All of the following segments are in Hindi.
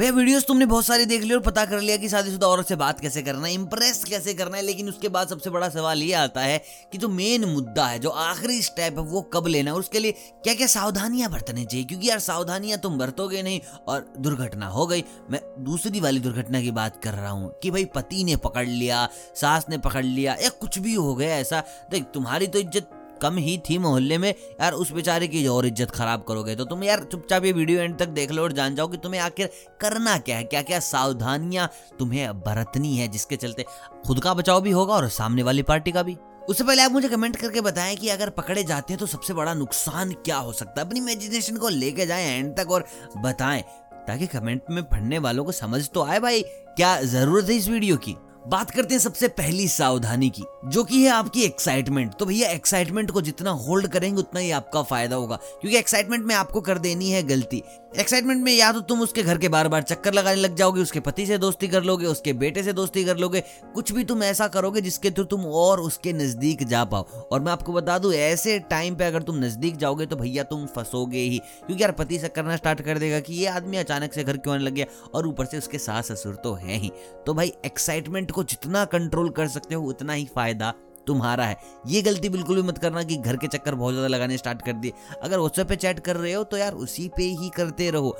भैया वीडियोस तुमने बहुत सारी देख ली और पता कर लिया कि शादीशुदा औरत से बात कैसे करना है इंप्रेस कैसे करना है, लेकिन उसके बाद सबसे बड़ा सवाल ये आता है कि जो मेन मुद्दा है, जो आखिरी स्टेप है, वो कब लेना है उसके लिए क्या क्या सावधानियाँ बरतनी चाहिए? क्योंकि यार, सावधानियाँ तुम बरतोगे नहीं और दुर्घटना हो गई। मैं दूसरी वाली दुर्घटना की बात कर रहा हूँ कि भाई पति ने पकड़ लिया, सास ने पकड़ लिया या कुछ भी हो गया ऐसा। देख, तुम्हारी तो इज़्ज़त कम ही थी मोहल्ले में। यार, उस बेचारे की और इज़्ज़त खराब करोगे तो तुम यार चुपचाप ये वीडियो एंड तक देख लो और जान जाओ कि तुम्हें आखिर करना क्या है क्या क्या सावधानियाँ तुम्हें बरतनी है जिसके चलते खुद का बचाव भी होगा और सामने वाली पार्टी का भी। उससे पहले आप मुझे कमेंट करके बताएँ कि अगर पकड़े जाते हैं तो सबसे बड़ा नुकसान क्या हो सकता है? अपनी इमेजिनेशन को लेके जाएँ एंड तक और बताएँ, ताकि कमेंट में पढ़ने वालों को समझ तो आए भाई, क्या ज़रूरत है इस वीडियो की? बात करते हैं सबसे पहली सावधानी की, जो कि है आपकी एक्साइटमेंट तो भैया एक्साइटमेंट को जितना होल्ड करेंगे, उतना ही आपका फ़ायदा होगा, क्योंकि एक्साइटमेंट में आपको कर देनी है गलती। एक्साइटमेंट में या तो तुम उसके घर के बार बार चक्कर लगाने लग जाओगे, उसके पति से दोस्ती कर लोगे, उसके बेटे से दोस्ती कर लोगे, कुछ भी तुम ऐसा करोगे जिसके थ्रू तुम और उसके नज़दीक जा पाओ। और मैं आपको बता दूँ, ऐसे टाइम पे अगर तुम नज़दीक जाओगे तो भैया तुम फंसोगे ही, क्योंकि यार पति से करना स्टार्ट कर देगा कि ये आदमी अचानक से घर क्यों आने लग गया और ऊपर से उसके सास ससुर तो है ही। तो भाई एक्साइटमेंट को जितना कंट्रोल कर सकते हो, उतना ही फ़ायदा तुम्हारा है। ये गलती बिल्कुल भी मत करना कि घर के चक्कर बहुत ज़्यादा लगाने स्टार्ट कर दिए। अगर व्हाट्सएप पे चैट कर रहे हो तो यार उसी पे ही करते रहो।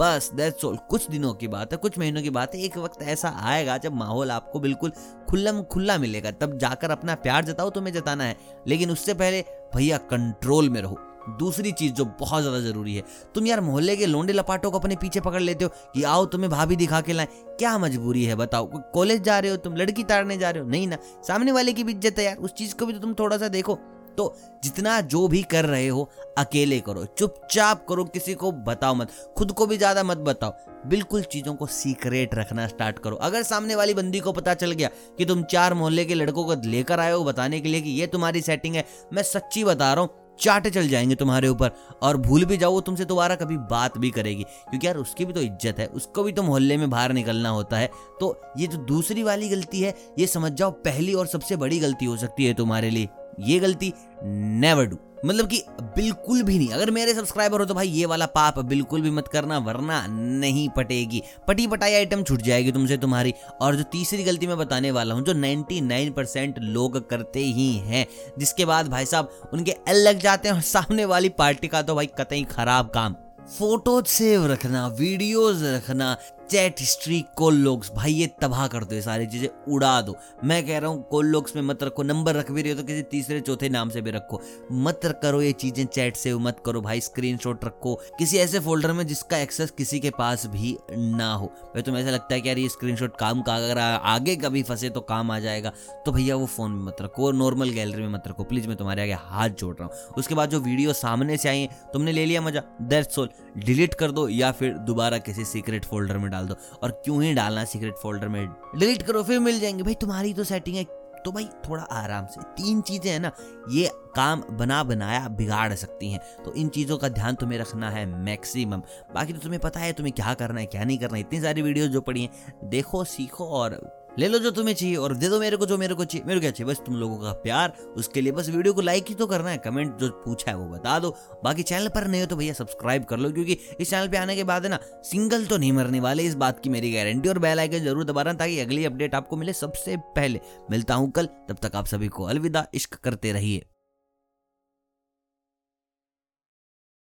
बस दैट्स ऑल कुछ दिनों की बात है, कुछ महीनों की बात है। एक वक्त ऐसा आएगा जब माहौल आपको बिल्कुल खुल्लम खुल्ला मिलेगा। तब जाकर अपना प्यार जताओ, तुम्हें जताना है। लेकिन उससे पहले भैया कंट्रोल में रहो। दूसरी चीज़ जो बहुत ज़्यादा ज़रूरी है। तुम यार मोहल्ले के लोंडे लपाटों को अपने पीछे पकड़ लेते हो कि आओ तुम्हें भाभी दिखा के लाए। क्या मजबूरी है बताओ? कॉलेज जा रहे हो तुम, लड़की ताड़ने जा रहे हो? नहीं ना। सामने वाले की भी इज़्ज़त है यार, उस चीज़ को भी तो तुम थोड़ा सा देखो। तो जितना जो भी कर रहे हो, अकेले करो, चुपचाप करो, किसी को बताओ मत। खुद को भी ज़्यादा मत बताओ। बिल्कुल चीज़ों को सीक्रेट रखना स्टार्ट करो। अगर सामने वाली बंदी को पता चल गया कि तुम चार मोहल्ले के लड़कों को लेकर आए हो बताने के लिए कि ये तुम्हारी सेटिंग है, मैं सच्ची बता रहा हूँ चाटे चल जाएँगे तुम्हारे ऊपर। और भूल भी जाओ, वो तुमसे दोबारा कभी बात भी करेगी। क्योंकि यार, उसकी भी तो इज़्ज़त है, उसको भी तो मोहल्ले में बाहर निकलना होता है। तो ये जो दूसरी वाली गलती है, ये समझ जाओ, पहली और सबसे बड़ी गलती हो सकती है तुम्हारे लिए। ये गलती नेवर डू मतलब कि बिल्कुल भी नहीं। अगर मेरे सब्सक्राइबर हो तो भाई ये वाला पाप बिल्कुल भी मत करना, वरना नहीं पटेगी। पटी पटाई आइटम छूट जाएगी तुमसे तुम्हारी। और जो तीसरी गलती मैं बताने वाला हूँ, जो 99 परसेंट लोग करते ही हैं, जिसके बाद भाई साहब उनके एल लग जाते हैं और सामने वाली पार्टी का तो भाई कतई खराब काम। फ़ोटो सेव रखना वीडियोस रखना चैट हिस्ट्री कॉल लॉग्स भाई, ये तबाह कर दो ये सारी चीज़ें, उड़ा दो। मैं कह रहा हूँ कॉल लॉग्स में मत रखो नंबर रख भी रहे हो तो किसी तीसरे चौथे नाम से भी रखो। मत करो ये चीज़ें चैट सेव मत करो भाई स्क्रीनशॉट रखो। किसी ऐसे फोल्डर में जिसका एक्सेस किसी के पास भी ना हो। भाई, तुम्हें ऐसा लगता है कि यार ये स्क्रीनशॉट काम का, अगर आगे कभी फंसे तो काम आ जाएगा। तो भैया, वो फ़ोन में मत रखो और नॉर्मल गैलरी में मत रखो। प्लीज़ मैं तुम्हारे आगे हाथ जोड़ रहा हूँ। उसके बाद जो वीडियो सामने से आई है, तुमने ले लिया मज़ा? दैट्स ऑल डिलीट कर दो या फिर दोबारा किसी सीक्रेट फोल्डर में डाल दो और क्यों ही डालना सीक्रेट फोल्डर में? डिलीट करो, फिर मिल जाएँगे। भाई, तुम्हारी तो सेटिंग है। तो भाई, थोड़ा आराम से। तीन चीज़ें हैं ना, ये काम बना बनाया बिगाड़ सकती हैं। तो इन चीज़ों का ध्यान तुम्हें रखना है मैक्सिमम बाकी तो तुम्हें पता है तुम्हें क्या करना है, क्या नहीं करना है। इतनी सारी वीडियोस जो पड़ी हैं, देखो, सीखो और ले लो जो तुम्हें चाहिए और दे दो मेरे को जो मेरे को चाहिए। मेरे को क्या चाहिए? बस तुम लोगों का प्यार, उसके लिए बस वीडियो को लाइक ही तो करना है। कमेंट जो पूछा है वो बता दो। बाकी चैनल पर नहीं हो तो भैया सब्सक्राइब कर लो, क्योंकि इस चैनल पे आने के बाद है ना सिंगल तो नहीं मरने वाले, इस बात की मेरी गारंटी और बेल आइकन ज़रूर दबाना ताकि अगली अपडेट आपको मिले सबसे पहले। मिलता हूँ कल, तब तक आप सभी को अलविदा, इश्क करते रहिए।